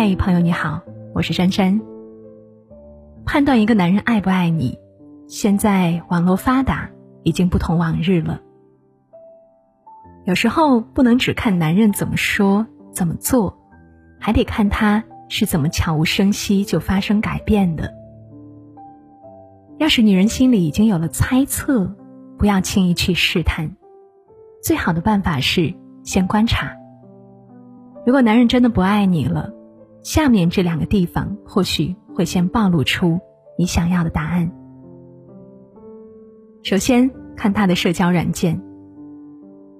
嗨，朋友你好，我是珊珊。判断一个男人爱不爱你，现在网络发达，已经不同往日了。有时候不能只看男人怎么说、怎么做，还得看他是怎么悄无声息就发生改变的。要是女人心里已经有了猜测，不要轻易去试探。最好的办法是先观察。如果男人真的不爱你了，下面这两个地方或许会先暴露出你想要的答案。首先看他的社交软件。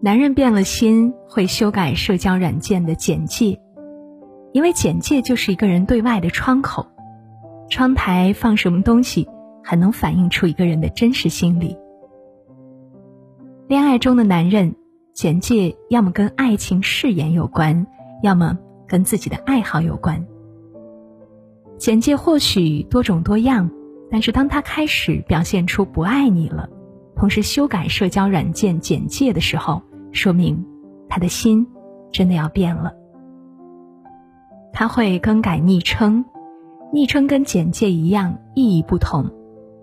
男人变了心会修改社交软件的简介，因为简介就是一个人对外的窗口，窗台放什么东西，很能反映出一个人的真实心理。恋爱中的男人，简介要么跟爱情誓言有关。要么跟自己的爱好有关。简介或许多种多样，但是当他开始表现出不爱你了，同时修改社交软件简介的时候，说明他的心真的要变了。他会更改昵称，昵称跟简介一样意义不同，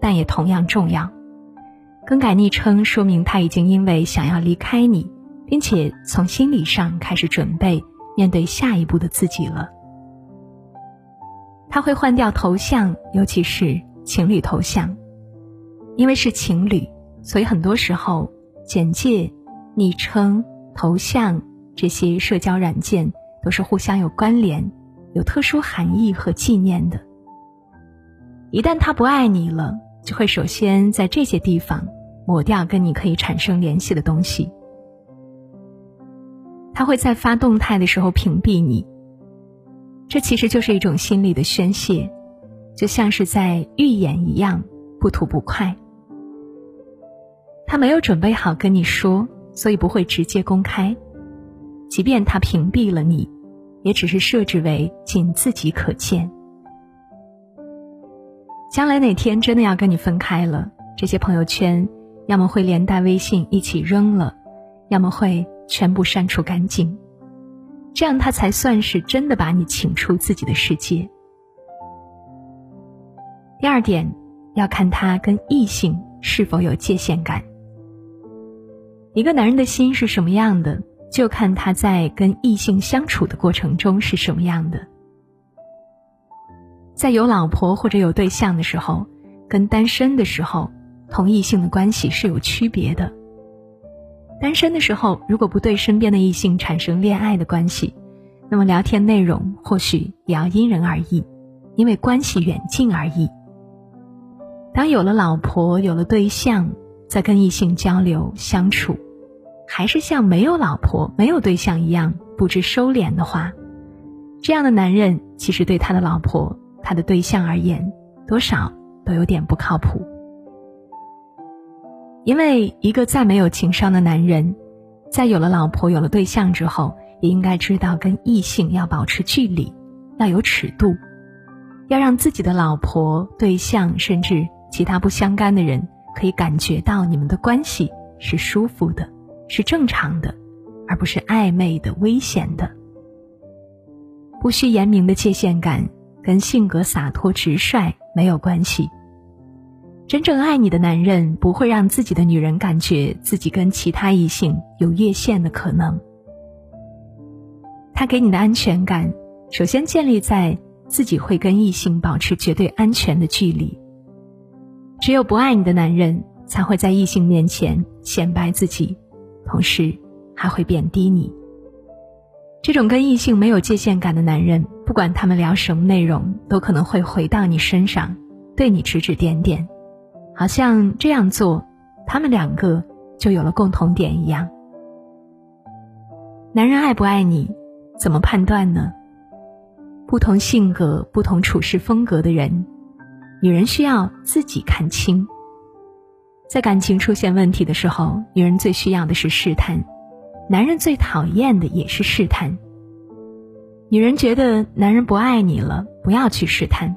但也同样重要。更改昵称说明他已经因为想要离开你，并且从心理上开始准备。面对下一步的自己了，他会换掉头像，尤其是情侣头像，因为是情侣，所以很多时候简介、昵称、头像这些社交软件都是互相有关联、有特殊含义和纪念的。一旦他不爱你了，就会首先在这些地方抹掉跟你可以产生联系的东西。他会在发动态的时候屏蔽你，这其实就是一种心理的宣泄，就像是在预演一样，不吐不快。他没有准备好跟你说，所以不会直接公开。即便他屏蔽了你，也只是设置为仅自己可见。将来哪天真的要跟你分开了，这些朋友圈要么会连带微信一起扔了，要么会。全部删除干净，这样他才算是真的把你请出自己的世界。第二点，要看他跟异性是否有界限感。一个男人的心是什么样的，就看他在跟异性相处的过程中是什么样的。在有老婆或者有对象的时候，跟单身的时候，同异性的关系是有区别的。单身的时候，如果不对身边的异性产生恋爱的关系，那么聊天内容或许也要因人而异，因为关系远近而异。当有了老婆、有了对象，在跟异性交流相处，还是像没有老婆、没有对象一样不知收敛的话，这样的男人其实对他的老婆、他的对象而言，多少都有点不靠谱。因为一个再没有情商的男人，在有了老婆、有了对象之后，也应该知道跟异性要保持距离，要有尺度，要让自己的老婆、对象甚至其他不相干的人可以感觉到你们的关系是舒服的，是正常的，而不是暧昧的、危险的。不需言明的界限感，跟性格洒脱直率没有关系。真正爱你的男人不会让自己的女人感觉自己跟其他异性有越线的可能。他给你的安全感，首先建立在自己会跟异性保持绝对安全的距离。只有不爱你的男人才会在异性面前显摆自己，同时还会贬低你。这种跟异性没有界限感的男人，不管他们聊什么内容，都可能会回到你身上，对你指指点点。好像这样做，他们两个就有了共同点一样。男人爱不爱你，怎么判断呢？不同性格、不同处事风格的人，女人需要自己看清。在感情出现问题的时候，女人最需要的是试探，男人最讨厌的也是试探。女人觉得男人不爱你了，不要去试探。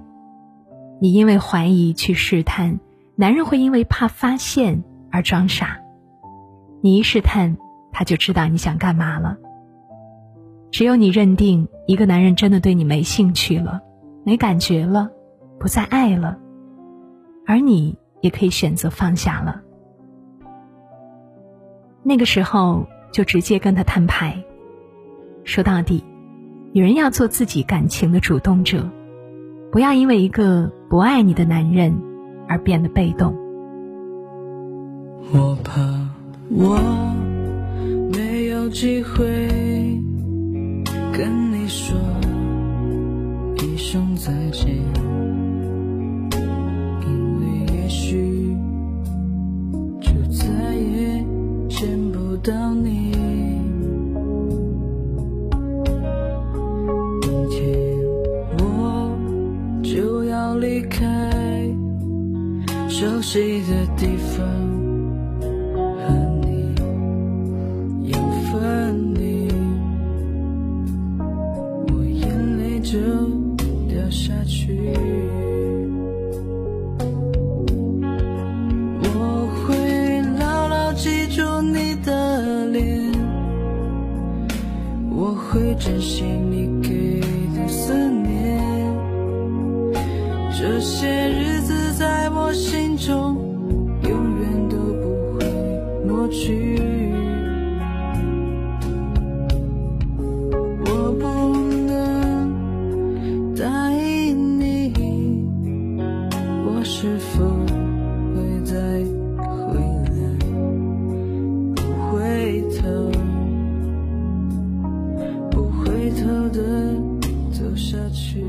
你因为怀疑去试探。男人会因为怕发现而装傻，你一试探，他就知道你想干嘛了。只有你认定一个男人真的对你没兴趣了，没感觉了，不再爱了，而你也可以选择放下了。那个时候就直接跟他摊牌。说到底，女人要做自己感情的主动者，不要因为一个不爱你的男人而变得被动。我怕我没有机会跟你说一声再见，因为也许就再也见不到你。熟悉的地方。和你要分离，我眼泪就掉下去。我会牢牢记住你的脸，我会珍惜你给的思念。这些日子我心中永远都不会抹去。我不能答应你，我是否会再回来？不回头，不回头的走下去。